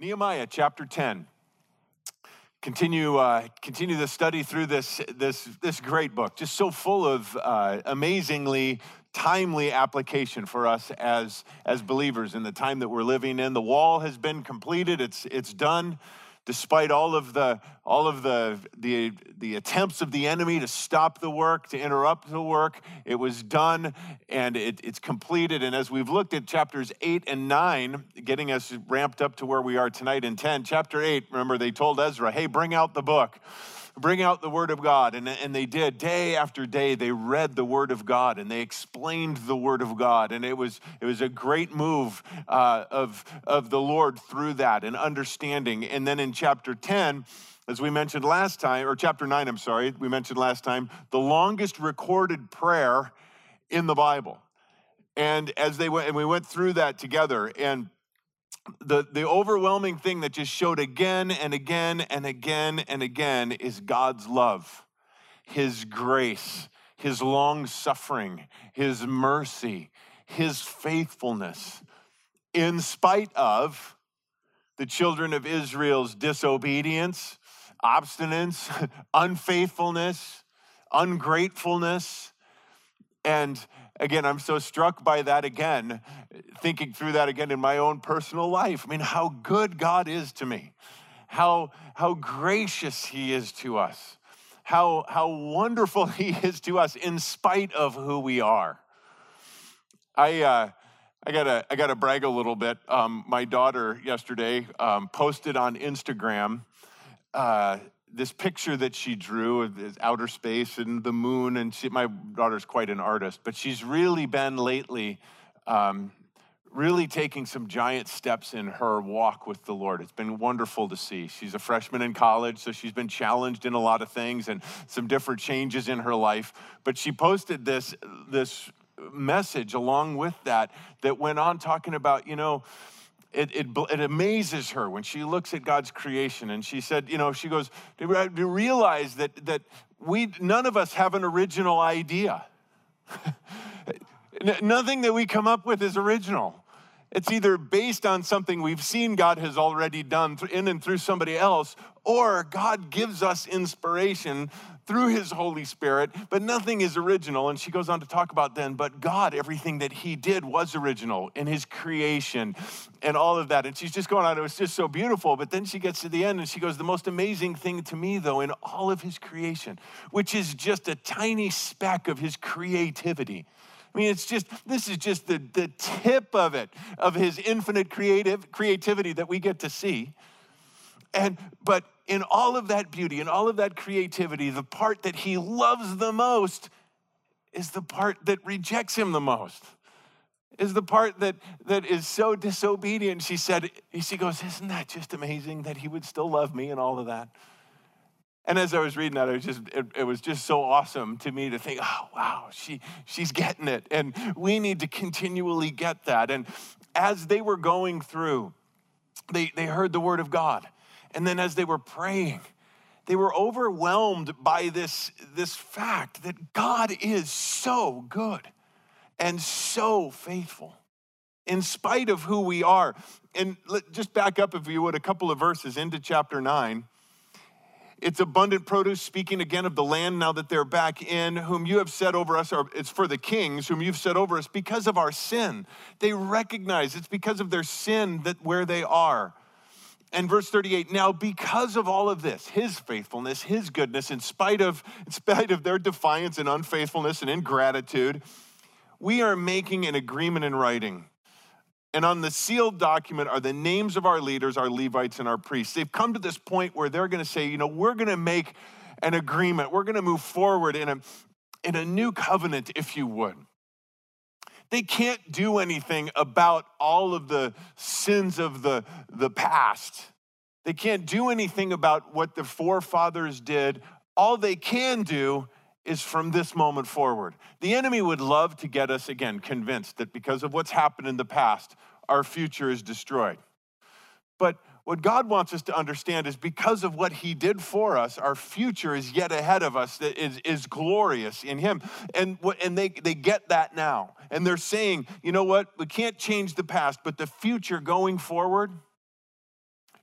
Nehemiah chapter 10. Continue, uh, continue the study through this, this, this great book, just so full of uh, amazingly timely application for us as, as believers in the time that we're living in. The wall has been completed, it's, it's done despite all of the all of the, the the attempts of the enemy to stop the work to interrupt the work it was done and it, it's completed. And as we've looked at chapters 8 and 9 getting us ramped up to where we are tonight in 10 chapter 8 remember they told ezra hey bring out the book bring out the Word of God. And, and they did. Day after day, they read the Word of God and they explained the Word of God. And it was, it was a great move uh, of, of the Lord through that and understanding. And then in chapter 10, as we mentioned last time, or chapter 9, I'm sorry, we mentioned last time, the longest recorded prayer in the Bible. And as they went, and we went through that together, and the, the overwhelming thing that just showed again and again and again and again is God's love, His grace, His long suffering, His mercy, His faithfulness, in spite of the children of Israel's disobedience, obstinance, unfaithfulness, ungratefulness, and again, I'm so struck by that again, thinking through that again in my own personal life. I mean, how good God is to me, how, how gracious He is to us, how, how wonderful He is to us in spite of who we are. I, uh, I gotta, I gotta brag a little bit. Um, my daughter yesterday um, posted on Instagram uh, this picture that she drew of this outer space and the moon, and she, my daughter's quite an artist, but she's really been lately um, really taking some giant steps in her walk with the Lord. It's been wonderful to see. She's a freshman in college, so she's been challenged in a lot of things and some different changes in her life. But she posted this, this message along with that that went on talking about, you know, it, it, it, amazes her when she looks at God's creation. And she said, you know, she goes, to realize that, that we, none of us have an original idea. Nothing that we come up with is original. It's either based on something we've seen God has already done in and through somebody else, or God gives us inspiration through his Holy Spirit, but nothing is original. And she goes on to talk about then, but God, everything that he did was original in his creation and all of that. And she's just going on, it was just so beautiful. But then she gets to the end and she goes, the most amazing thing to me, though, in all of his creation, which is just a tiny speck of his creativity. I mean, it's just, this is just the, the tip of it, of his infinite creative creativity that we get to see. And, but in all of that beauty and all of that creativity, the part that he loves the most is the part that rejects him the most is the part that that is so disobedient. She said she goes isn't that just amazing that he would still love me and all of that? And as i was reading that it was just it, it was just so awesome to me to think oh wow she she's getting it. And we need to continually get that. And as they were going through they they heard the word of god and then as they were praying, they were overwhelmed by this, this fact that God is so good and so faithful in spite of who we are. And let, just back up, if you would, a couple of verses into chapter 9. It's abundant produce, speaking again of the land now that they're back in, whom you have set over us, or it's for the kings, whom you've set over us because of our sin. They recognize it's because of their sin that where they are and verse 38 now because of all of this his faithfulness his goodness in spite of in spite of their defiance and unfaithfulness and ingratitude we are making an agreement in writing. And on the sealed document are the names of our leaders our levites and our priests. They've come to this point where they're going to say you know we're going to make an agreement. We're going to move forward in a in a new covenant if you would they can't do anything about all of the sins of the, the past. They can't do anything about what the forefathers did. All they can do is from this moment forward. The enemy would love to get us, again, convinced that because of what's happened in the past, our future is destroyed. But what God wants us to understand is because of what He did for us, our future is yet ahead of us that is, is glorious in Him. And, and they, they get that now. And they're saying, you know what? We can't change the past, but the future going forward,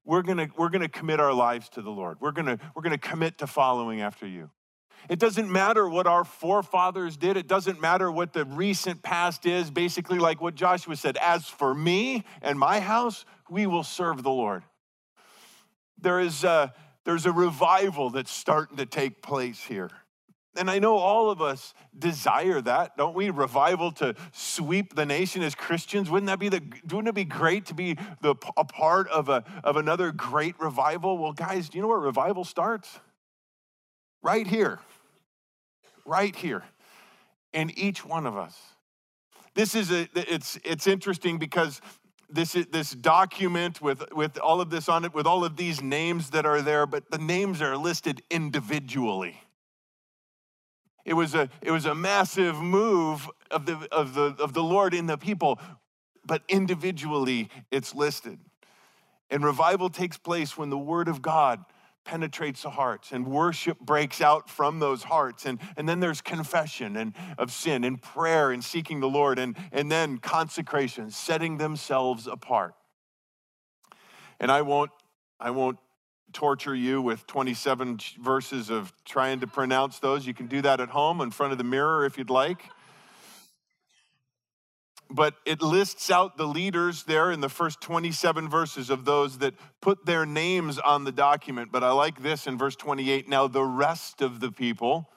we're gonna, we're gonna commit our lives to the Lord. We're gonna, we're gonna commit to following after you. It doesn't matter what our forefathers did. It doesn't matter what the recent past is. Basically, like what Joshua said, as for me and my house, we will serve the Lord. There is a, there's a revival that's starting to take place here. And I know all of us desire that, don't we? Revival to sweep the nation as Christians. Wouldn't that be the wouldn't it be great to be the a part of a of another great revival? Well, guys, do you know where revival starts? Right here. Right here. In each one of us. This is a it's it's interesting because this, this document with, with all of this on it, with all of these names that are there, but the names are listed individually. It was a, it was a massive move of the, of, the, of the Lord in the people, but individually it's listed. And revival takes place when the word of God penetrates the hearts and worship breaks out from those hearts. And, and then there's confession and of sin and prayer and seeking the Lord and, and then consecration, setting themselves apart. And I won't, I won't torture you with 27 verses of trying to pronounce those. You can do that at home in front of the mirror if you'd like. But it lists out the leaders there in the first 27 verses of those that put their names on the document. But I like this in verse 28. Now, the rest of the people,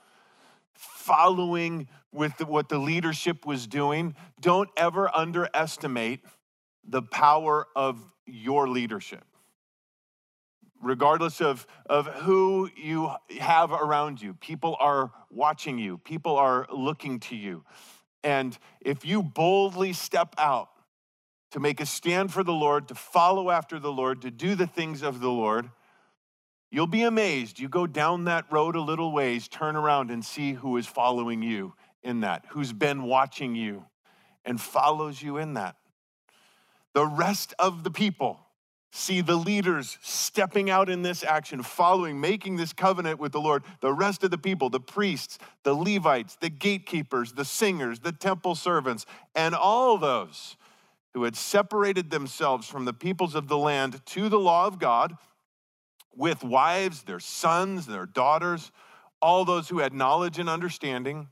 following with what the leadership was doing, don't ever underestimate the power of your leadership regardless of, of who you have around you. People are watching you, people are looking to you. And if you boldly step out to make a stand for the Lord, to follow after the Lord, to do the things of the Lord, you'll be amazed. You go down that road a little ways, turn around and see who is following you in that, who's been watching you and follows you in that. The rest of the people see the leaders stepping out in this action, following, making this covenant with the Lord, the rest of the people, the priests, the Levites, the gatekeepers, the singers, the temple servants, and all those who had separated themselves from the peoples of the land to the law of God with wives, their sons, their daughters, all those who had knowledge and understanding,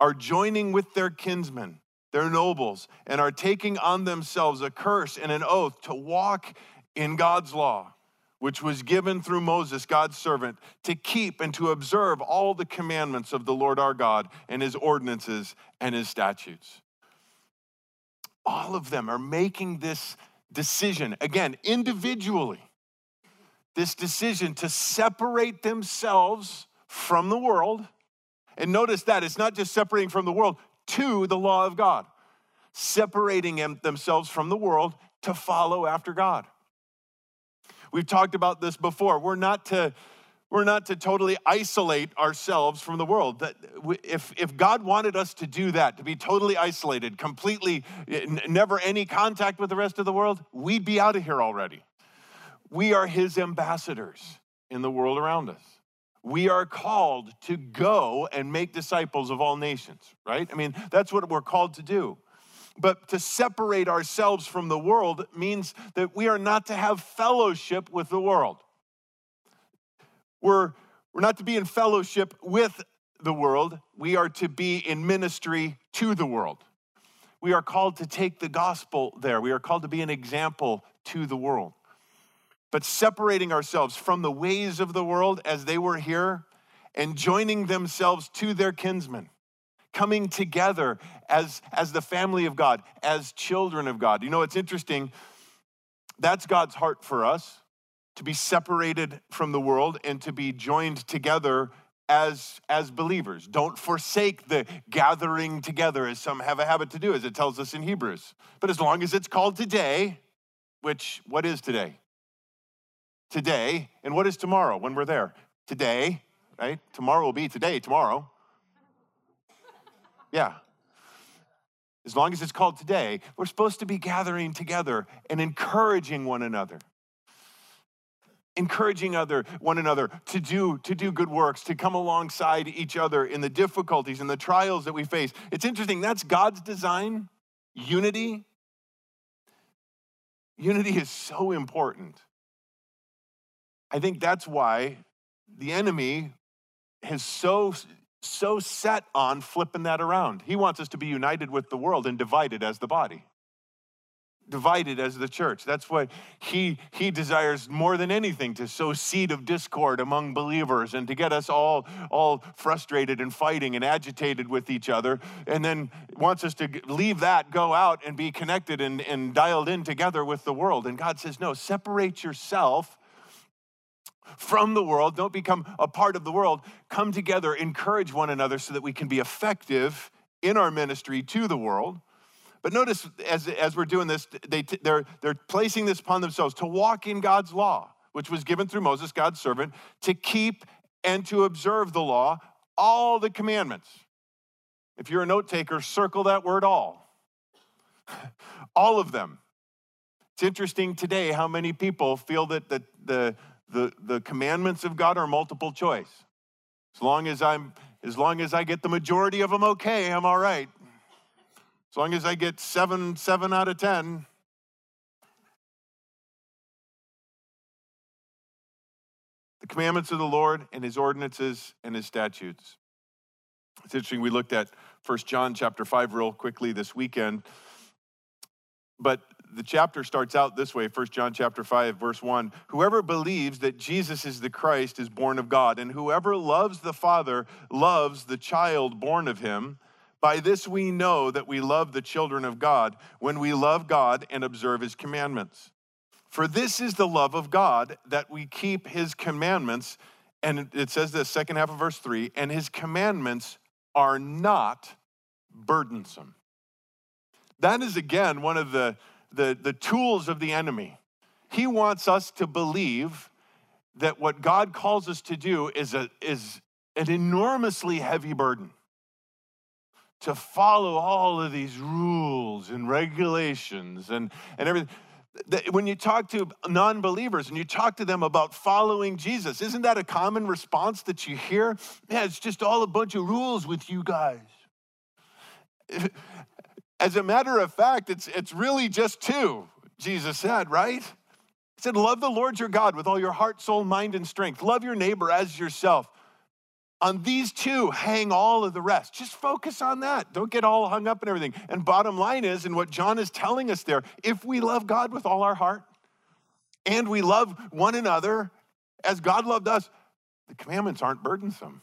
are joining with their kinsmen their nobles, and are taking on themselves a curse and an oath to walk in God's law, which was given through Moses, God's servant, to keep and to observe all the commandments of the Lord our God and his ordinances and his statutes. All of them are making this decision, again, individually, this decision to separate themselves from the world. And notice that it's not just separating from the world, to the law of God, separating themselves from the world to follow after God. We've talked about this before. We're not to we're not to totally isolate ourselves from the world. That if, if God wanted us to do that, to be totally isolated, completely, eh, never any contact with the rest of the world, we'd be out of here already. We are His ambassadors in the world around us we are called to go and make disciples of all nations, right? I mean, that's what we're called to do. But to separate ourselves from the world means that we are not to have fellowship with the world. We're, we're not to be in fellowship with the world, we are to be in ministry to the world. We are called to take the gospel there, we are called to be an example to the world but separating ourselves from the ways of the world as they were here and joining themselves to their kinsmen coming together as, as the family of god as children of god you know it's interesting that's god's heart for us to be separated from the world and to be joined together as, as believers. Don't forsake the gathering together as some have a habit to do, as it tells us in Hebrews. But as long as it's called today, which, what is today? Today. And what is tomorrow when we're there? Today, right? Tomorrow will be today, tomorrow. Yeah. As long as it's called today, we're supposed to be gathering together and encouraging one another. Encouraging other one another to do to do good works, to come alongside each other in the difficulties and the trials that we face. It's interesting, that's God's design. Unity. Unity is so important I think that's why the enemy is so so set on flipping that around. He wants us to be united with the world and divided as the body. Divided as the church. That's what he he desires more than anything to sow seed of discord among believers and to get us all all frustrated and fighting and agitated with each other. And then wants us to leave that, go out and be connected and, and dialed in together with the world. And God says, no, separate yourself from the world, don't become a part of the world. Come together, encourage one another so that we can be effective in our ministry to the world. But notice as, as we're doing this, they, they're, they're placing this upon themselves to walk in God's law, which was given through Moses, God's servant, to keep and to observe the law, all the commandments. If you're a note taker, circle that word all. all of them. It's interesting today how many people feel that the, the, the, the commandments of God are multiple choice. As long as I'm as long as I get the majority of them okay, I'm all right. As long as I get seven, seven out of ten. The commandments of the Lord and his ordinances and his statutes. It's interesting, we looked at First John chapter 5 real quickly this weekend. But the chapter starts out this way 1 john chapter 5 verse 1 whoever believes that jesus is the christ is born of god and whoever loves the father loves the child born of him. By this we know that we love the children of god when we love god and observe his commandments. For this is the love of god that we keep his commandments and it says this second half of verse 3 and his commandments are not burdensome. That is again one of the the, the tools of the enemy. He wants us to believe that what God calls us to do is, a, is an enormously heavy burden. To follow all of these rules and regulations and, and everything. When you talk to non believers and you talk to them about following Jesus, isn't that a common response that you hear? Yeah, it's just all a bunch of rules with you guys. As a matter of fact, it's, it's really just two, Jesus said, right? He said, Love the Lord your God with all your heart, soul, mind, and strength. Love your neighbor as yourself. On these two, hang all of the rest. Just focus on that. Don't get all hung up in everything. And bottom line is, and what John is telling us there, if we love God with all our heart and we love one another as God loved us, the commandments aren't burdensome.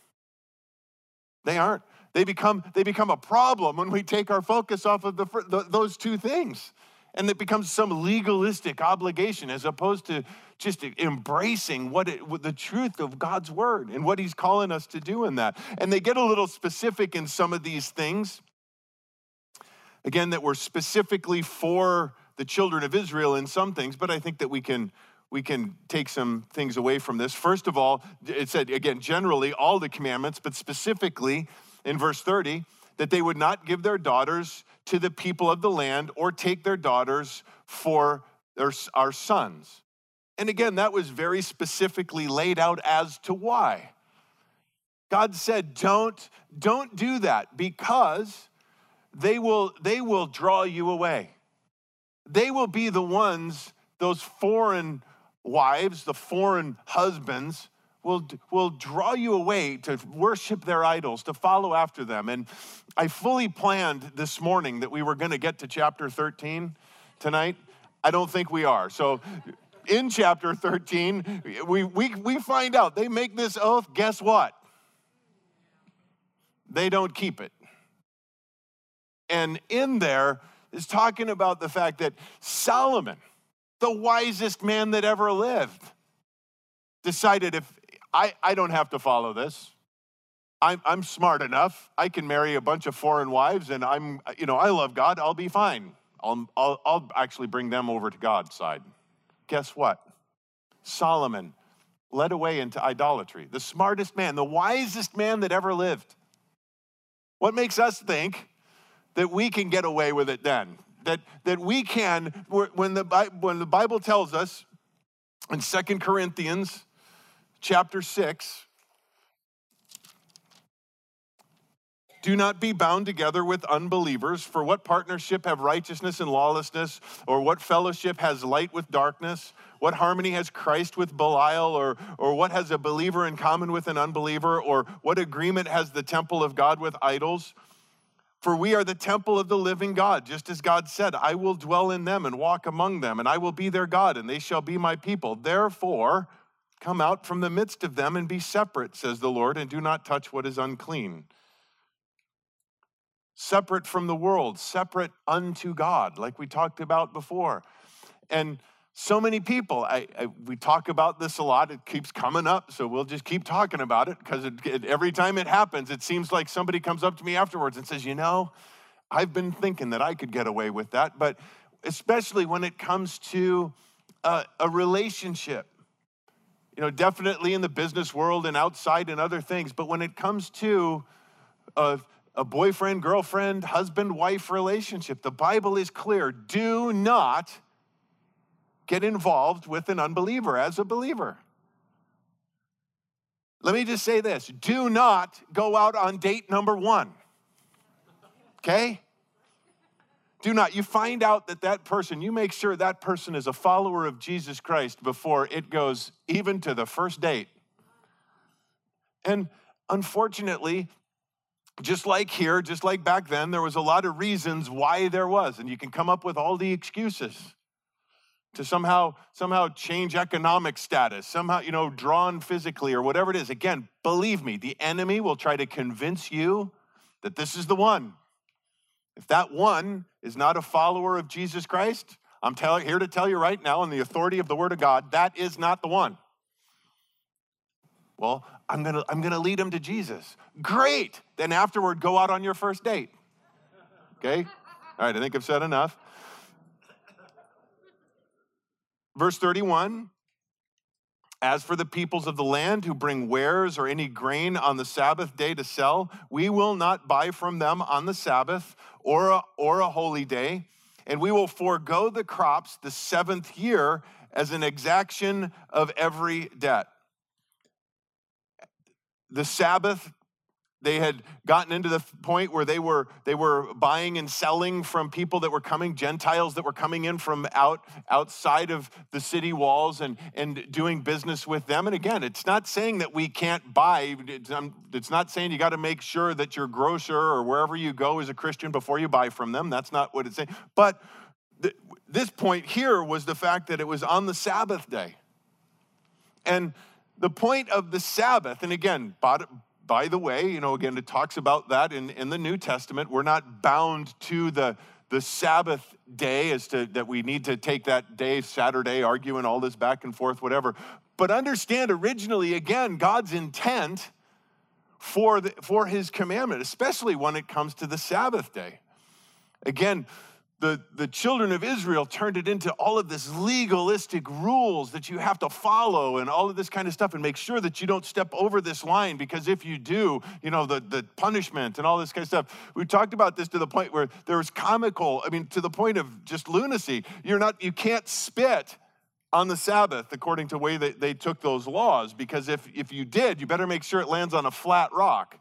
They aren't. They become, they become a problem when we take our focus off of the, the, those two things. And it becomes some legalistic obligation as opposed to just embracing what, it, what the truth of God's word and what He's calling us to do in that. And they get a little specific in some of these things. Again, that were specifically for the children of Israel in some things, but I think that we can we can take some things away from this. First of all, it said again generally all the commandments, but specifically in verse 30 that they would not give their daughters to the people of the land or take their daughters for their, our sons. And again, that was very specifically laid out as to why. God said, don't, don't do that because they will, they will draw you away. They will be the ones, those foreign wives, the foreign husbands, will, will draw you away to worship their idols, to follow after them. And I fully planned this morning that we were going to get to chapter 13 tonight. I don't think we are. So, in chapter 13, we, we, we find out they make this oath. Guess what? They don't keep it. And in there is talking about the fact that Solomon, the wisest man that ever lived, decided if I, I don't have to follow this. I'm, I'm smart enough. I can marry a bunch of foreign wives and I'm, you know, I love God. I'll be fine. I'll, I'll, I'll actually bring them over to God's side. Guess what? Solomon led away into idolatry. The smartest man, the wisest man that ever lived. What makes us think that we can get away with it then? That, that we can, when the, when the Bible tells us in Second Corinthians chapter 6, Do not be bound together with unbelievers. For what partnership have righteousness and lawlessness? Or what fellowship has light with darkness? What harmony has Christ with Belial? Or, or what has a believer in common with an unbeliever? Or what agreement has the temple of God with idols? For we are the temple of the living God, just as God said, I will dwell in them and walk among them, and I will be their God, and they shall be my people. Therefore, come out from the midst of them and be separate, says the Lord, and do not touch what is unclean separate from the world, separate unto God, like we talked about before. And so many people, I, I, we talk about this a lot. It keeps coming up, so we'll just keep talking about it because every time it happens, it seems like somebody comes up to me afterwards and says, You know, I've been thinking that I could get away with that. But especially when it comes to a, a relationship, you know, definitely in the business world and outside and other things, but when it comes to a a boyfriend, girlfriend, husband, wife relationship. The Bible is clear. Do not get involved with an unbeliever as a believer. Let me just say this do not go out on date number one. Okay? Do not. You find out that that person, you make sure that person is a follower of Jesus Christ before it goes even to the first date. And unfortunately, just like here, just like back then, there was a lot of reasons why there was, and you can come up with all the excuses to somehow somehow change economic status, somehow you know drawn physically or whatever it is. Again, believe me, the enemy will try to convince you that this is the one. If that one is not a follower of Jesus Christ, I'm tell, here to tell you right now, in the authority of the Word of God, that is not the one. Well, I'm gonna, I'm gonna lead him to Jesus. Great. Then afterward, go out on your first date. Okay? All right, I think I've said enough. Verse 31 As for the peoples of the land who bring wares or any grain on the Sabbath day to sell, we will not buy from them on the Sabbath or a, or a holy day, and we will forego the crops the seventh year as an exaction of every debt. The Sabbath, they had gotten into the point where they were they were buying and selling from people that were coming gentiles that were coming in from out outside of the city walls and and doing business with them. And again it's not saying that we can't buy it's, um, it's not saying you got to make sure that your grocer or wherever you go is a christian before you buy from them. That's not what it's saying. But th- this point here was the fact that it was on the sabbath day. And the point of the Sabbath, and again, by, the way, you know, again, it talks about that in, in the New Testament. We're not bound to the, the Sabbath day as to that we need to take that day, Saturday, arguing all this back and forth, whatever. But understand originally, again, God's intent for, the, for his commandment, especially when it comes to the Sabbath day. Again, the, the children of Israel turned it into all of this legalistic rules that you have to follow and all of this kind of stuff and make sure that you don't step over this line because if you do, you know, the, the punishment and all this kind of stuff. We talked about this to the point where there was comical, I mean, to the point of just lunacy. You're not, you can't spit on the Sabbath according to the way that they took those laws because if, if you did, you better make sure it lands on a flat rock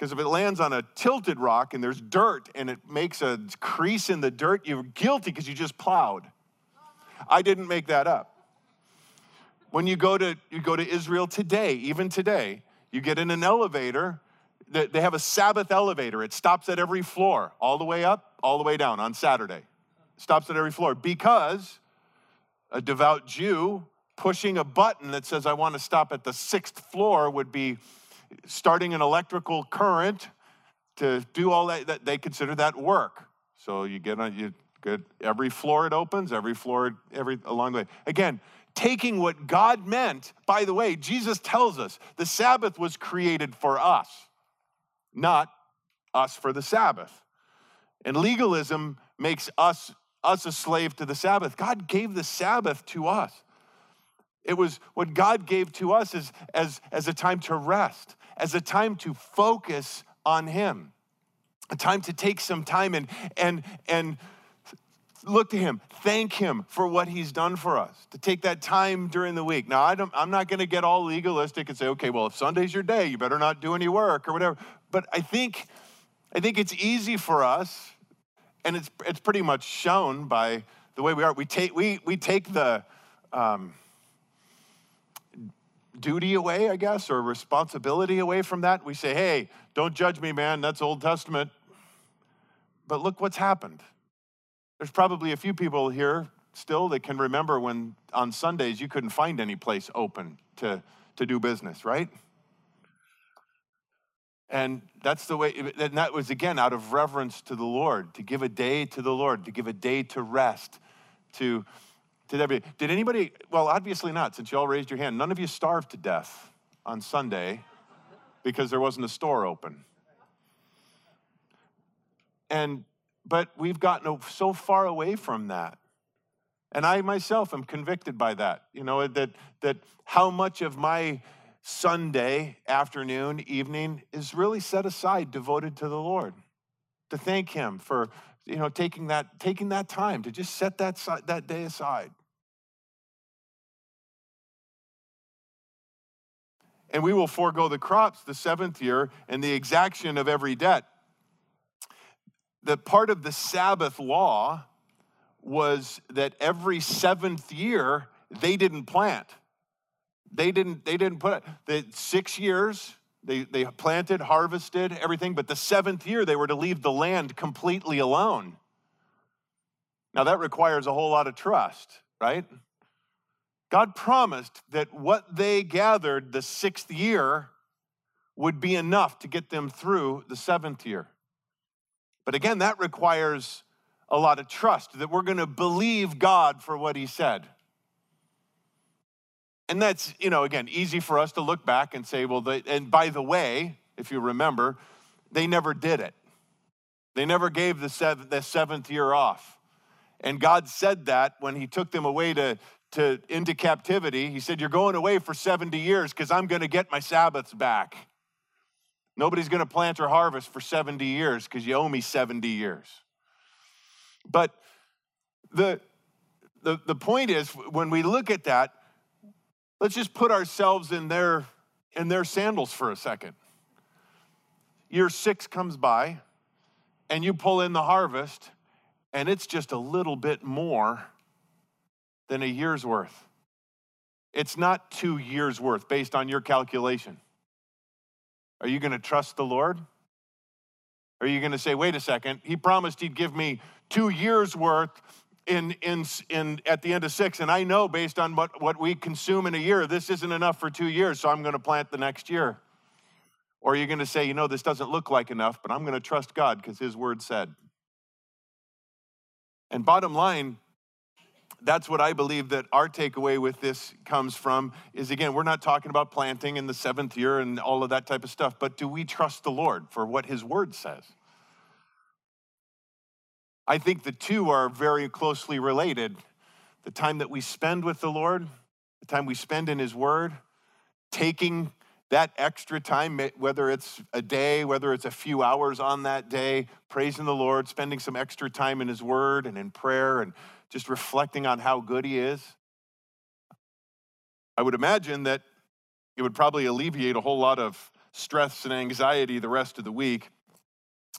because if it lands on a tilted rock and there's dirt and it makes a crease in the dirt, you're guilty because you just plowed. I didn't make that up. When you go to you go to Israel today, even today, you get in an elevator. They have a Sabbath elevator. It stops at every floor, all the way up, all the way down on Saturday. Stops at every floor because a devout Jew pushing a button that says, I want to stop at the sixth floor would be starting an electrical current to do all that, that they consider that work. So you get on, you get every floor it opens, every floor, every along the way. Again, taking what God meant, by the way, Jesus tells us the Sabbath was created for us, not us for the Sabbath. And legalism makes us us a slave to the Sabbath. God gave the Sabbath to us. It was what God gave to us as, as, as a time to rest, as a time to focus on Him, a time to take some time and, and, and look to Him, thank Him for what He's done for us, to take that time during the week. Now, I don't, I'm not going to get all legalistic and say, okay, well, if Sunday's your day, you better not do any work or whatever. But I think I think it's easy for us, and it's, it's pretty much shown by the way we are. We take, we, we take the um, duty away, I guess, or responsibility away from that. We say, hey, don't judge me, man. That's Old Testament. But look what's happened. There's probably a few people here still that can remember when on Sundays you couldn't find any place open to, to do business, right? And that's the way, and that was again out of reverence to the Lord, to give a day to the Lord, to give a day to rest, to, to everybody. Did anybody, well, obviously not, since you all raised your hand, none of you starved to death on Sunday because there wasn't a store open. And, but we've gotten so far away from that. And I myself am convicted by that, you know, that, that how much of my Sunday afternoon, evening is really set aside, devoted to the Lord, to thank Him for, you know, taking that, taking that time to just set that, that day aside. And we will forego the crops the seventh year and the exaction of every debt. The part of the Sabbath law was that every seventh year they didn't plant. They didn't, they didn't put it. The six years, they, they planted, harvested, everything, but the seventh year they were to leave the land completely alone. Now that requires a whole lot of trust, right? God promised that what they gathered the sixth year would be enough to get them through the seventh year. But again, that requires a lot of trust that we're going to believe God for what he said. And that's, you know, again, easy for us to look back and say, well, they, and by the way, if you remember, they never did it. They never gave the seventh, the seventh year off. And God said that when he took them away to, to, into captivity. He said, You're going away for 70 years because I'm going to get my Sabbaths back. Nobody's going to plant or harvest for 70 years because you owe me 70 years. But the, the, the point is, when we look at that, let's just put ourselves in their, in their sandals for a second. Year six comes by, and you pull in the harvest, and it's just a little bit more than a year's worth. It's not two years' worth based on your calculation. Are you going to trust the Lord? Are you going to say, wait a second, he promised he'd give me two years' worth in, in, in, at the end of six, and I know based on what, what we consume in a year, this isn't enough for two years, so I'm going to plant the next year. Or are you going to say, you know, this doesn't look like enough, but I'm going to trust God because his word said. And bottom line, that's what I believe that our takeaway with this comes from is again, we're not talking about planting in the seventh year and all of that type of stuff, but do we trust the Lord for what his word says? I think the two are very closely related. The time that we spend with the Lord, the time we spend in his word, taking that extra time, whether it's a day, whether it's a few hours on that day, praising the Lord, spending some extra time in His Word and in prayer and just reflecting on how good He is. I would imagine that it would probably alleviate a whole lot of stress and anxiety the rest of the week.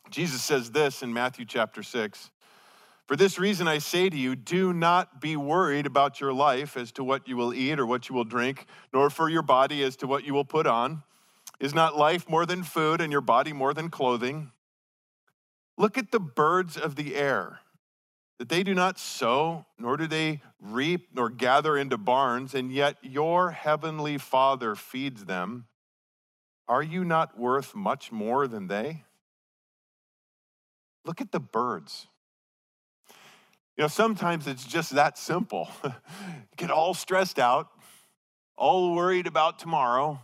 Jesus says this in Matthew chapter 6 For this reason I say to you, do not be worried about your life as to what you will eat or what you will drink, nor for your body as to what you will put on. Is not life more than food and your body more than clothing? Look at the birds of the air that they do not sow, nor do they reap, nor gather into barns, and yet your heavenly Father feeds them. Are you not worth much more than they? Look at the birds. You know, sometimes it's just that simple. Get all stressed out, all worried about tomorrow.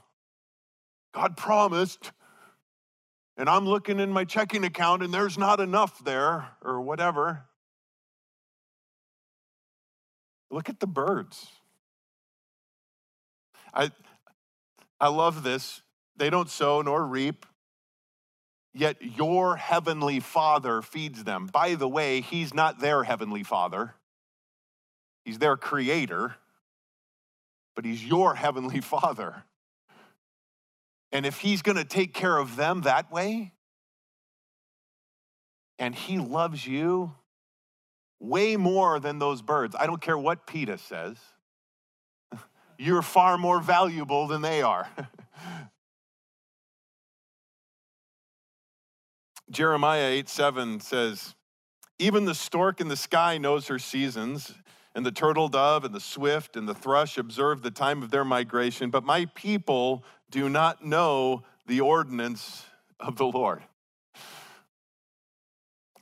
God promised, and I'm looking in my checking account and there's not enough there, or whatever. Look at the birds. I, I love this. They don't sow nor reap, yet your heavenly Father feeds them. By the way, He's not their heavenly Father, He's their creator, but He's your heavenly Father. And if He's going to take care of them that way, and he loves you way more than those birds. I don't care what PETA says. You're far more valuable than they are. Jeremiah 8 7 says, Even the stork in the sky knows her seasons, and the turtle dove and the swift and the thrush observe the time of their migration, but my people do not know the ordinance of the Lord.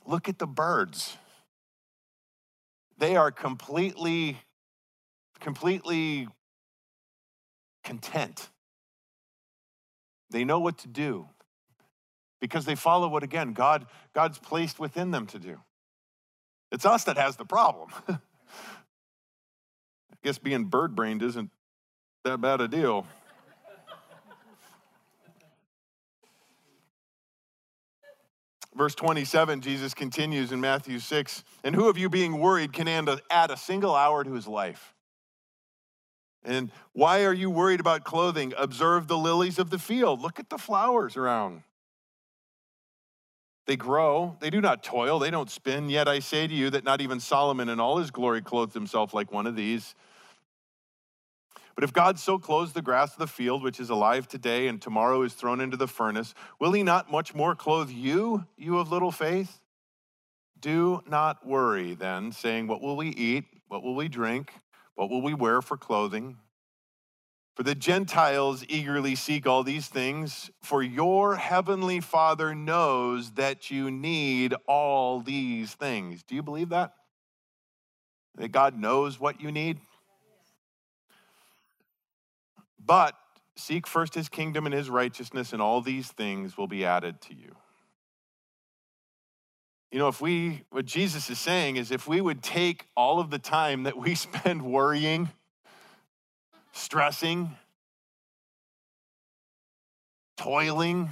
Look at the birds. They are completely, completely content. They know what to do because they follow what again God God's placed within them to do. It's us that has the problem. I guess being bird-brained isn't that bad a deal. Verse 27, Jesus continues in Matthew 6 And who of you being worried can add a single hour to his life? And why are you worried about clothing? Observe the lilies of the field. Look at the flowers around. They grow, they do not toil, they don't spin. Yet I say to you that not even Solomon in all his glory clothed himself like one of these. But if God so clothes the grass of the field, which is alive today and tomorrow is thrown into the furnace, will he not much more clothe you, you of little faith? Do not worry then, saying, What will we eat? What will we drink? What will we wear for clothing? For the Gentiles eagerly seek all these things, for your heavenly Father knows that you need all these things. Do you believe that? That God knows what you need? But seek first his kingdom and his righteousness, and all these things will be added to you. You know, if we, what Jesus is saying is if we would take all of the time that we spend worrying, stressing, toiling,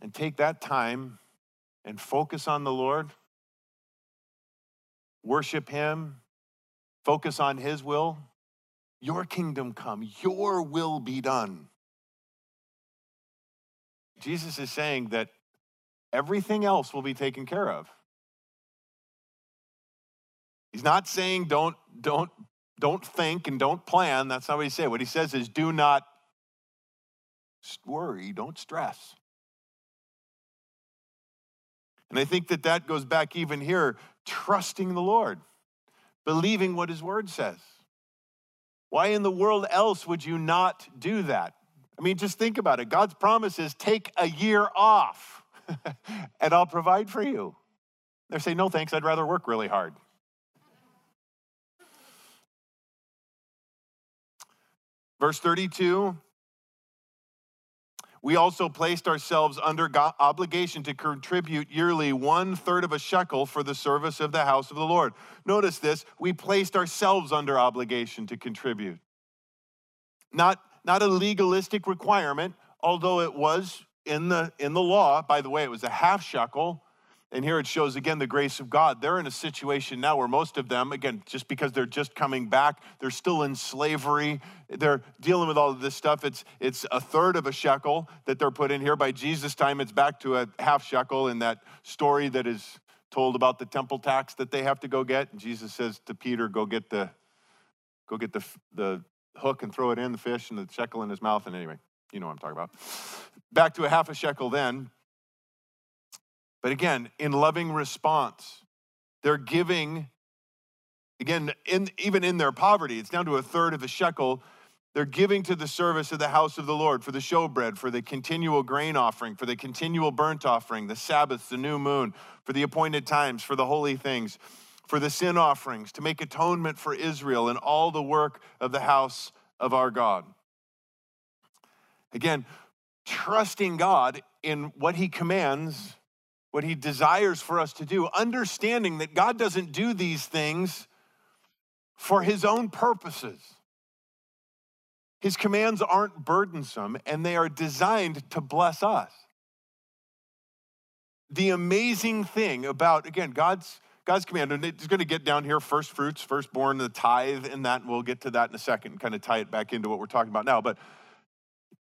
and take that time and focus on the Lord, worship Him, focus on His will, your kingdom come, your will be done. Jesus is saying that everything else will be taken care of. He's not saying don't, don't, don't think and don't plan. That's not what he said. What he says is do not worry, don't stress. And I think that that goes back even here, trusting the Lord, believing what his word says. Why in the world else would you not do that? I mean, just think about it. God's promise is take a year off and I'll provide for you. They say, no thanks, I'd rather work really hard. Verse 32 we also placed ourselves under obligation to contribute yearly one third of a shekel for the service of the house of the Lord. Notice this we placed ourselves under obligation to contribute. Not, not a legalistic requirement, although it was in the, in the law. By the way, it was a half shekel and here it shows again the grace of God. They're in a situation now where most of them, again, just because they're just coming back, they're still in slavery. They're dealing with all of this stuff. It's, it's a third of a shekel that they're put in here. By Jesus' time, it's back to a half shekel in that story that is told about the temple tax that they have to go get. And Jesus says to Peter, go get the, go get the, the hook and throw it in the fish and the shekel in his mouth. And anyway, you know what I'm talking about. Back to a half a shekel then. But again, in loving response, they're giving, again, in, even in their poverty, it's down to a third of a shekel. They're giving to the service of the house of the Lord for the showbread, for the continual grain offering, for the continual burnt offering, the Sabbaths, the new moon, for the appointed times, for the holy things, for the sin offerings, to make atonement for Israel and all the work of the house of our God. Again, trusting God in what he commands what He desires for us to do, understanding that God doesn't do these things for His own purposes. His commands aren't burdensome and they are designed to bless us. The amazing thing about, again, God's God's command, and it's going to get down here first fruits, firstborn, the tithe, and that, and we'll get to that in a second, kind of tie it back into what we're talking about now. But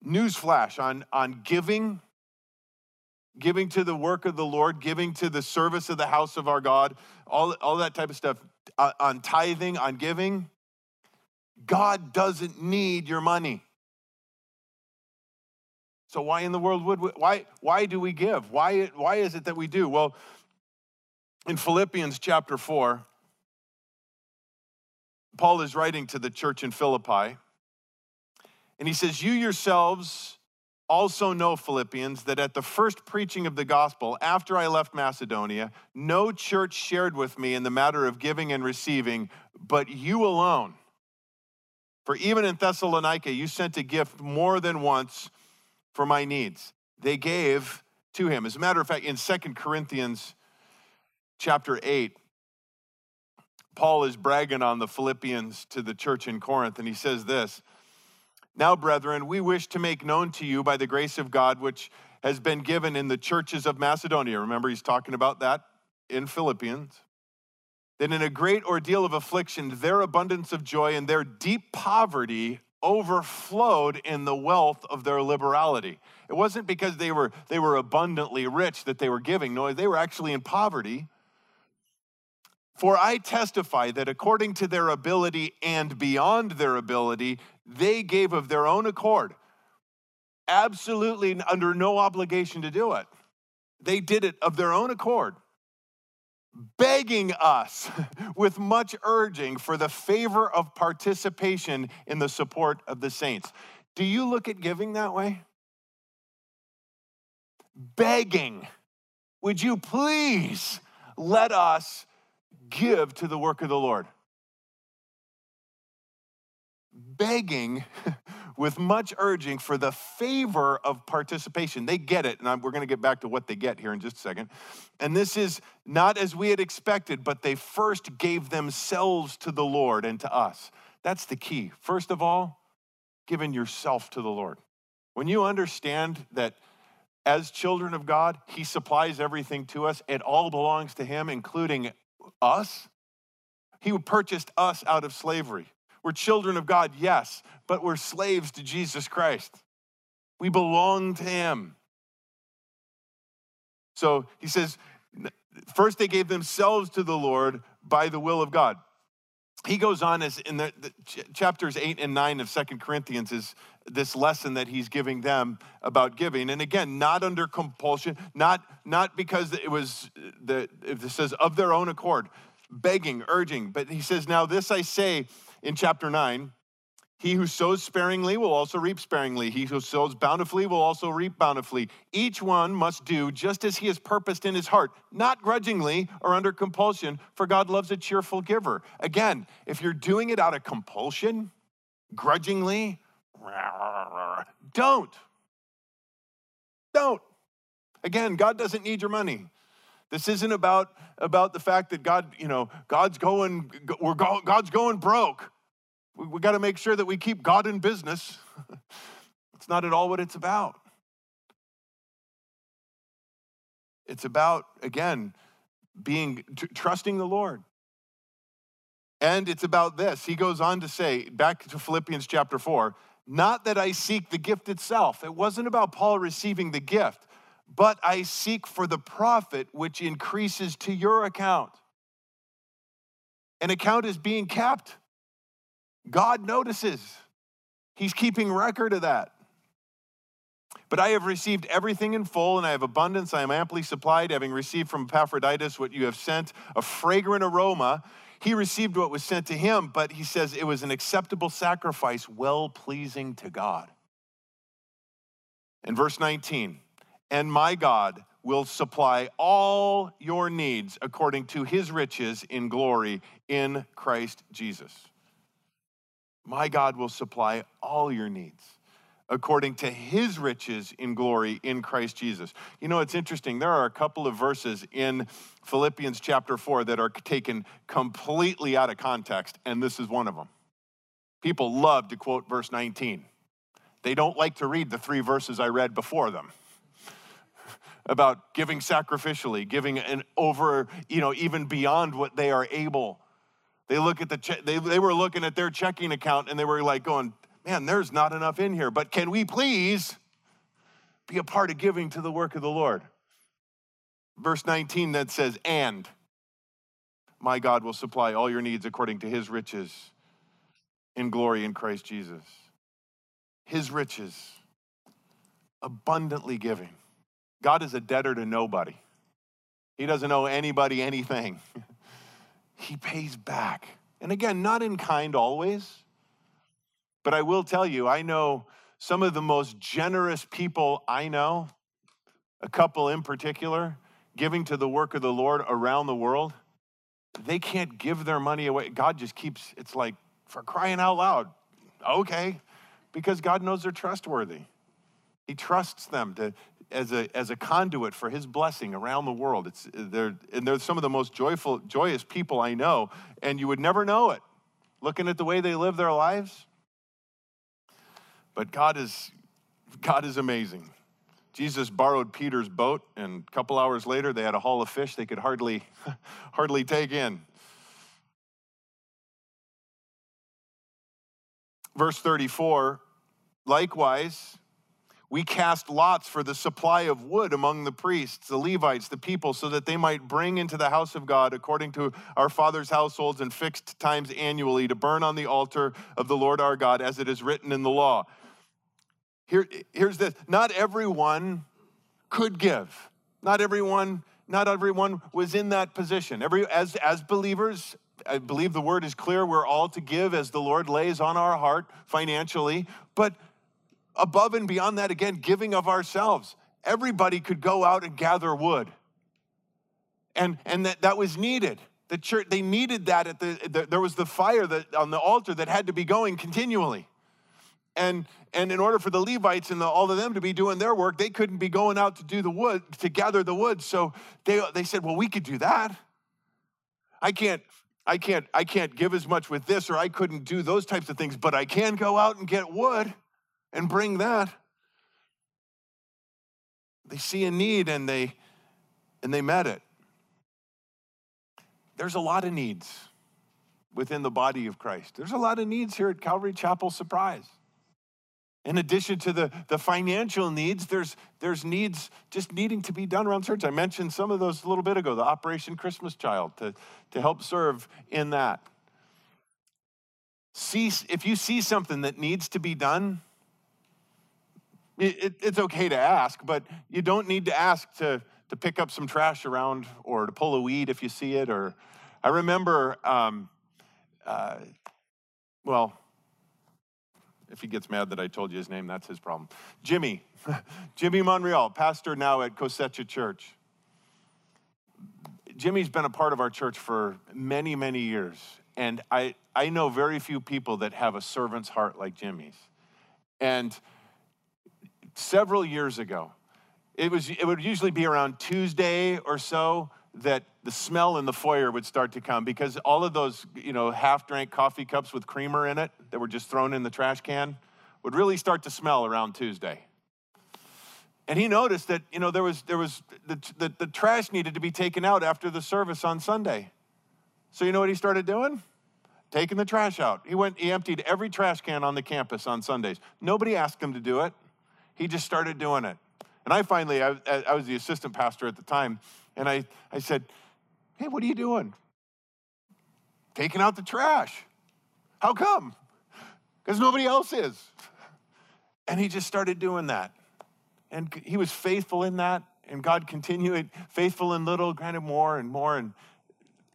newsflash on, on giving giving to the work of the Lord, giving to the service of the house of our God, all, all that type of stuff, uh, on tithing, on giving, God doesn't need your money. So why in the world would we, why why do we give? Why why is it that we do? Well, in Philippians chapter 4, Paul is writing to the church in Philippi, and he says, "You yourselves also know, Philippians, that at the first preaching of the gospel, after I left Macedonia, no church shared with me in the matter of giving and receiving, but you alone. For even in Thessalonica, you sent a gift more than once for my needs. They gave to him. As a matter of fact, in Second Corinthians chapter 8, Paul is bragging on the Philippians to the church in Corinth, and he says this Now, brethren, we wish to make known to you by the grace of God, which has been given in the churches of Macedonia. Remember, he's talking about that in Philippians that in a great ordeal of affliction, their abundance of joy and their deep poverty overflowed in the wealth of their liberality. It wasn't because they were, they were abundantly rich that they were giving, no, they were actually in poverty. For I testify that according to their ability and beyond their ability, they gave of their own accord, absolutely under no obligation to do it. They did it of their own accord begging us with much urging for the favor of participation in the support of the saints. Do you look at giving that way? Begging, would you please let us give to the work of the Lord? Begging with much urging for the favor of participation. They get it, and we're going to get back to what they get here in just a second. And this is not as we had expected, but they first gave themselves to the Lord and to us. That's the key. First of all, giving yourself to the Lord. When you understand that as children of God, He supplies everything to us, it all belongs to Him, including us. He purchased us out of slavery. We're children of God, yes, but we're slaves to Jesus Christ. We belong to Him. So he says, first they gave themselves to the Lord by the will of God. He goes on as in the, the chapters eight and nine of Second Corinthians is this lesson that he's giving them about giving. And again, not under compulsion, not, not because it was uh, the it says of their own accord, begging, urging. But he says, Now this I say in chapter 9 he who sows sparingly will also reap sparingly. He who sows bountifully will also reap bountifully. Each one must do just as he has purposed in his heart, not grudgingly or under compulsion, for God loves a cheerful giver. Again, if you're doing it out of compulsion, grudgingly, don't. Don't. Again, God doesn't need your money. This isn't about, about the fact that God, you know, God's going, we're go, God's going broke. We, we got to make sure that we keep God in business. it's not at all what it's about. It's about, again, being trusting the Lord. And it's about this. He goes on to say, back to Philippians chapter 4, not that I seek the gift itself. It wasn't about Paul receiving the gift, but I seek for the profit which increases to your account. An account is being kept. God notices. He's keeping record of that. But I have received everything in full, and I have abundance. I am amply supplied, having received from Epaphroditus what you have sent, a fragrant aroma. He received what was sent to him, but he says it was an acceptable sacrifice, well pleasing to God. In verse 19, and my God will supply all your needs according to his riches in glory in Christ Jesus. My God will supply all your needs according to his riches in glory in Christ Jesus. You know, it's interesting. There are a couple of verses in Philippians chapter 4 that are taken completely out of context, and this is one of them. People love to quote verse 19. They don't like to read the three verses I read before them about giving sacrificially, giving an over, you know, even beyond what they are able they look at the che- they, they were looking at their checking account and they were like going, man, there's not enough in here. But can we please be a part of giving to the work of the Lord? verse 19 that says, And my God will supply all your needs according to his riches in glory in Christ Jesus. His riches, abundantly giving. God is a debtor to nobody. He doesn't owe anybody anything. he pays back. And again, not in kind always, but I will tell you, I know some of the most generous people I know, a couple in particular, giving to the work of the Lord around the world. They can't give their money away. God just keeps, it's like, for crying out loud, okay, because God knows they're trustworthy. He trusts them to, as a, as a conduit for his blessing around the world. It's, they're, and they're some of the most joyful, joyous people I know, and you would never know it looking at the way they live their lives. But God is, God is amazing. Jesus borrowed Peter's boat, and a couple hours later, they had a haul of fish they could hardly, hardly take in. Verse 34 likewise, we cast lots for the supply of wood among the priests, the Levites, the people, so that they might bring into the house of God according to our fathers' households and fixed times annually to burn on the altar of the Lord our God, as it is written in the law. Here, here's this not everyone could give. Not everyone, not everyone was in that position. Every as as believers, I believe the word is clear. We're all to give as the Lord lays on our heart financially. But above and beyond that, again, giving of ourselves. Everybody could go out and gather wood. And, and that, that was needed. The church, they needed that at the, the there was the fire that on the altar that had to be going continually. And, and in order for the Levites and the, all of them to be doing their work, they couldn't be going out to do the wood, to gather the wood. So they, they said, well, we could do that. I can't, I can't, I can't give as much with this, or I couldn't do those types of things, but I can go out and get wood and bring that. They see a need and they and they met it. There's a lot of needs within the body of Christ. There's a lot of needs here at Calvary Chapel Surprise. In addition to the, the financial needs, there's, there's needs just needing to be done around church. I mentioned some of those a little bit ago, the Operation Christmas Child, to, to help serve in that. See, if you see something that needs to be done, it, it, it's okay to ask, but you don't need to ask to, to pick up some trash around or to pull a weed if you see it. Or I remember, um, uh, well, if he gets mad that I told you his name, that's his problem. Jimmy, Jimmy Monreal, pastor now at Cosecha Church. Jimmy's been a part of our church for many, many years. And I, I know very few people that have a servant's heart like Jimmy's. And several years ago, it, was, it would usually be around Tuesday or so that the smell in the foyer would start to come because all of those, you know, half drank coffee cups with creamer in it that were just thrown in the trash can would really start to smell around Tuesday. And he noticed that, you know, there was, there was the, the, the trash needed to be taken out after the service on Sunday. So you know what he started doing? Taking the trash out. He went, he emptied every trash can on the campus on Sundays. Nobody asked him to do it. He just started doing it. And I finally, I, I was the assistant pastor at the time, and I, I said, Hey, what are you doing? Taking out the trash. How come? Because nobody else is. And he just started doing that. And he was faithful in that. And God continued faithful in little, granted more and more. And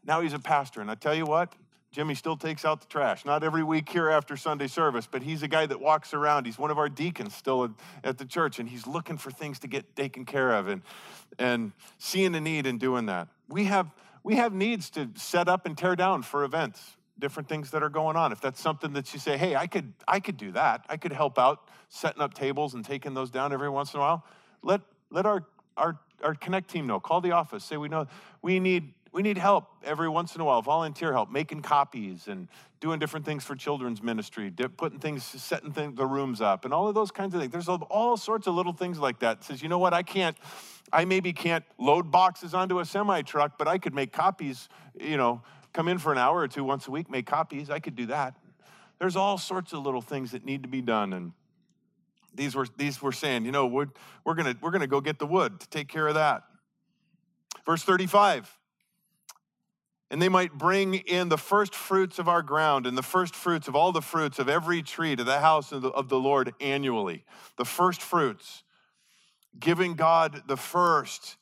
now he's a pastor. And I tell you what, Jimmy still takes out the trash. Not every week here after Sunday service, but he's a guy that walks around. He's one of our deacons still at the church, and he's looking for things to get taken care of and, and seeing the need and doing that. We have we have needs to set up and tear down for events, different things that are going on. If that's something that you say, hey, I could, I could do that. I could help out setting up tables and taking those down every once in a while. Let, let our, our, our connect team know. Call the office. Say we know we need we need help every once in a while, volunteer help, making copies and doing different things for children's ministry, putting things, setting things, the rooms up, and all of those kinds of things. There's all sorts of little things like that. It says, you know what, I can't, I maybe can't load boxes onto a semi truck, but I could make copies, you know, come in for an hour or two once a week, make copies. I could do that. There's all sorts of little things that need to be done. And these were, these were saying, you know, we're, we're going we're gonna go get the wood to take care of that. Verse 35 and they might bring in the first fruits of our ground and the first fruits of all the fruits of every tree to the house of the, of the, Lord annually. The first fruits, giving God the first,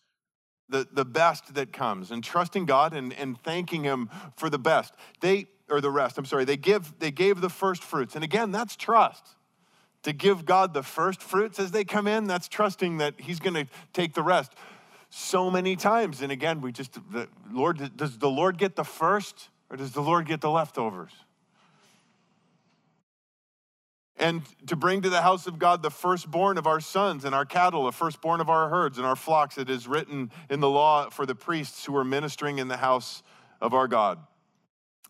the, the best that comes, and trusting God and, and thanking Him for the best. They, or the rest, I'm sorry, they give they gave the first fruits. And again, that's trust. To give God the first fruits as they come in, that's trusting that He's gonna take the rest so many times. And again, we just, the Lord, does the Lord get the first or does the Lord get the leftovers? And to bring to the house of God the firstborn of our sons and our cattle, the firstborn of our herds and our flocks. It is written in the law for the priests who are ministering in the house of our God.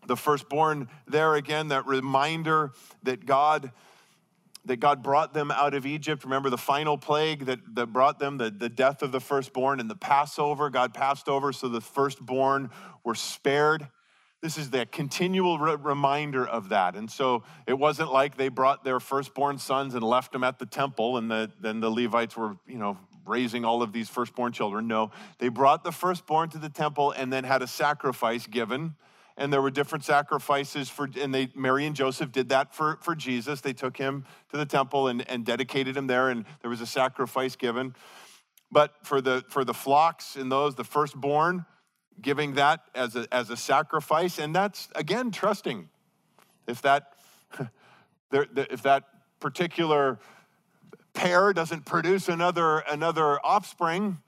The firstborn, there again, that reminder that God that God brought them out of Egypt. Remember the final plague that, that brought them, the, the death of the firstborn and the Passover. God passed over so the firstborn were spared. This is the continual re- reminder of that. And so it wasn't like they brought their firstborn sons and left them at the temple and the, then the Levites were, you know, raising all of these firstborn children. No, they brought the firstborn to the temple and then had a sacrifice given and there were different sacrifices for and they mary and joseph did that for, for jesus. They took him to the temple and, and dedicated him there and there was a sacrifice given. But for the for the flocks and those the firstborn giving that as a, as a sacrifice and that's again trusting. If that if that particular pair doesn't produce another another offspring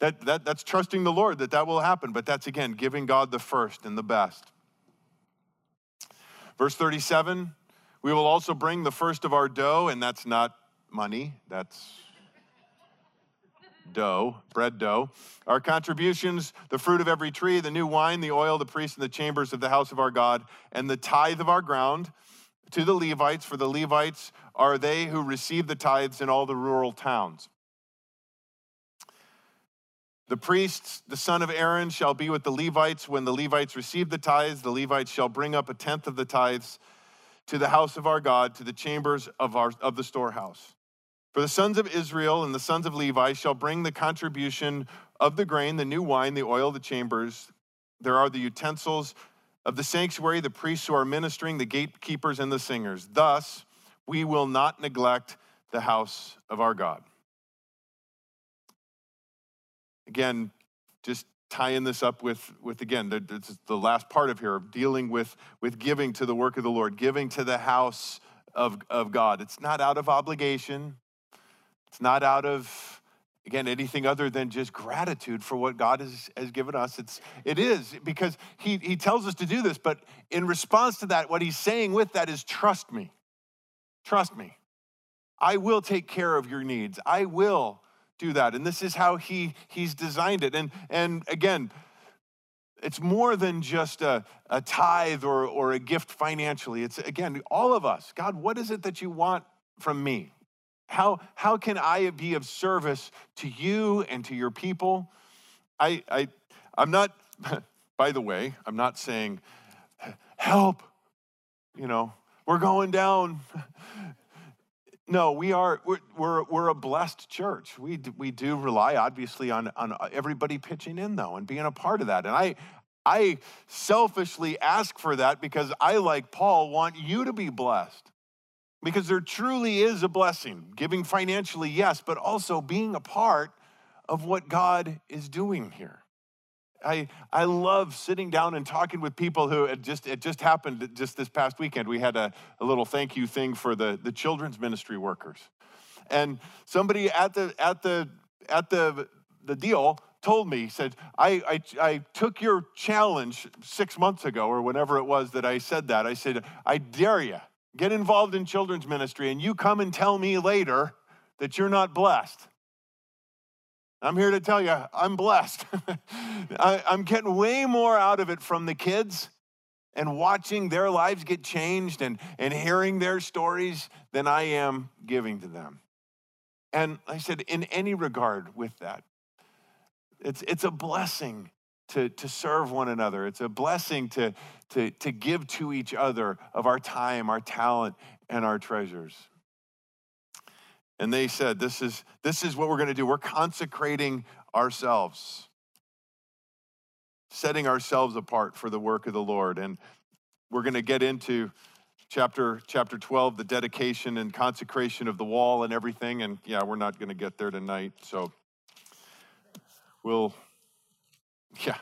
that, that, that's trusting the Lord that that will happen, but that's again giving God the first and the best. Verse 37 we will also bring the first of our dough, and that's not money, that's dough, bread dough. Our contributions, the fruit of every tree, the new wine, the oil, the priests, and the chambers of the house of our God, and the tithe of our ground to the Levites, for the Levites are they who receive the tithes in all the rural towns. The priests, the son of Aaron, shall be with the Levites. When the Levites receive the tithes, the Levites shall bring up a tenth of the tithes to the house of our God, to the chambers of, our, of the storehouse. For the sons of Israel and the sons of Levi shall bring the contribution of the grain, the new wine, the oil, the chambers. There are the utensils of the sanctuary, the priests who are ministering, the gatekeepers, and the singers. Thus, we will not neglect the house of our God. Again, just tying this up with, with again, the, the last part of here, dealing with, with giving to the work of the Lord, giving to the house of, of God. It's not out of obligation. It's not out of, again, anything other than just gratitude for what God has, has given us. It's, it is because he, he tells us to do this, but in response to that, what he's saying with that is trust me. Trust me. I will take care of your needs. I will do that. And this is how he, he's designed it. And, and again, it's more than just a, a tithe or, or a gift financially. It's, again, all of us. God, what is it that you want from me? How, how can I be of service to you and to your people? I, I, I'm not, by the way, I'm not saying, help, you know, we're going down. No, we are, we're, we're, we're, a blessed church. We, we do rely, obviously, on, on everybody pitching in, though, and being a part of that. And I, I selfishly ask for that because I, like Paul, want you to be blessed. Because there truly is a blessing, giving financially, yes, but also being a part of what God is doing here. I, I love sitting down and talking with people who it just it just happened just this past weekend. We had a, a little thank you thing for the, the children's ministry workers. And somebody at the at the at the the deal told me, said, I, I, I took your challenge six months ago or whenever it was that I said that. I said, I dare you, get involved in children's ministry and you come and tell me later that you're not blessed. I'm here to tell you, I'm blessed. I, am getting way more out of it from the kids and watching their lives get changed and, and hearing their stories than I am giving to them. And I said, in any regard with that, it's, it's a blessing to, to serve one another. It's a blessing to, to, to give to each other of our time, our talent, and our treasures. And they said, This is, this is what we're going to do. We're consecrating ourselves. setting ourselves apart for the work of the Lord. And we're going to get into chapter chapter 12 the dedication and consecration of the wall and everything and yeah we're not going to get there tonight so we'll yeah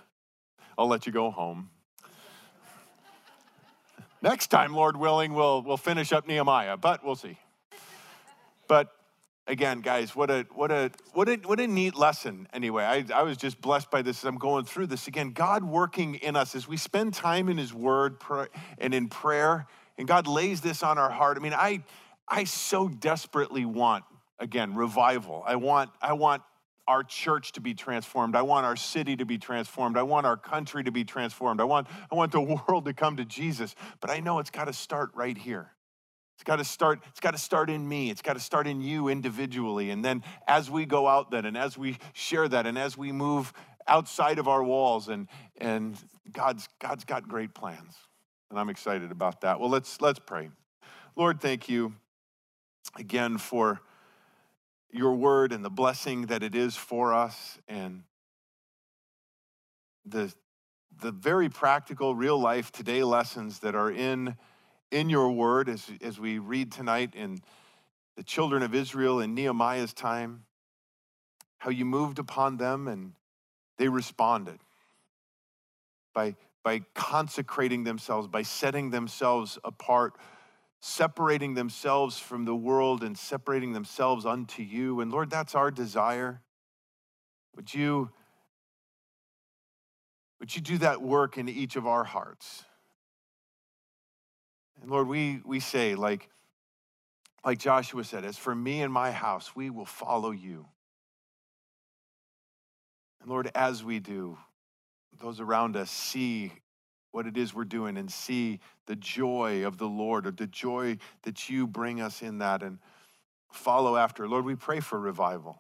i'll let you go home next time lord willing we'll we'll finish up nehemiah but we'll see but again guys what a what a what a what a neat lesson anyway I, I was just blessed by this as i'm going through this again god working in us as we spend time in his word and in prayer and God lays this on our heart. I mean, I, I so desperately want, again, revival. I want, I want our church to be transformed. I want our city to be transformed. I want our country to be transformed. I want, I want the world to come to Jesus. But I know it's got to start right here. It's got to start, it's got to start in me. It's got to start in you individually. And then as we go out then and as we share that and as we move outside of our walls and and God's God's got great plans. And I'm excited about that. Well, let's let's pray. Lord, thank you again for your word and the blessing that it is for us and the the very practical real life today lessons that are in in your word as, as we read tonight in the children of Israel in Nehemiah's time, how you moved upon them and they responded by by consecrating themselves, by setting themselves apart, separating themselves from the world and separating themselves unto you. And Lord, that's our desire. Would you, would you do that work in each of our hearts? And Lord, we, we say, like, like Joshua said, as for me and my house, we will follow you. And Lord, as we do, those around us see what it is we're doing and see the joy of the Lord or the joy that you bring us in that and follow after. Lord, we pray for revival.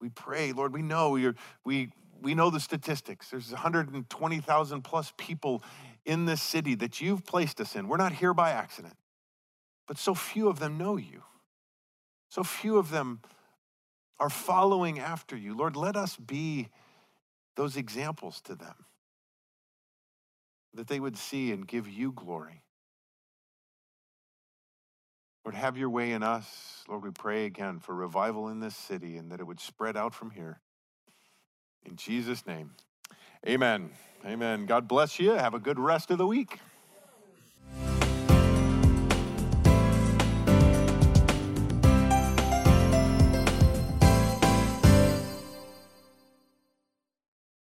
We pray, Lord, we know you're, we, we know the statistics. There's 120,000 plus people in this city that you've placed us in. We're not here by accident, but so few of them know you. So few of them are following after you. Lord, let us be those examples to them that they would see and give you glory. Lord, have your way in us. Lord, we pray again for revival in this city and that it would spread out from here. In Jesus' name, amen. Amen. God bless you. Have a good rest of the week.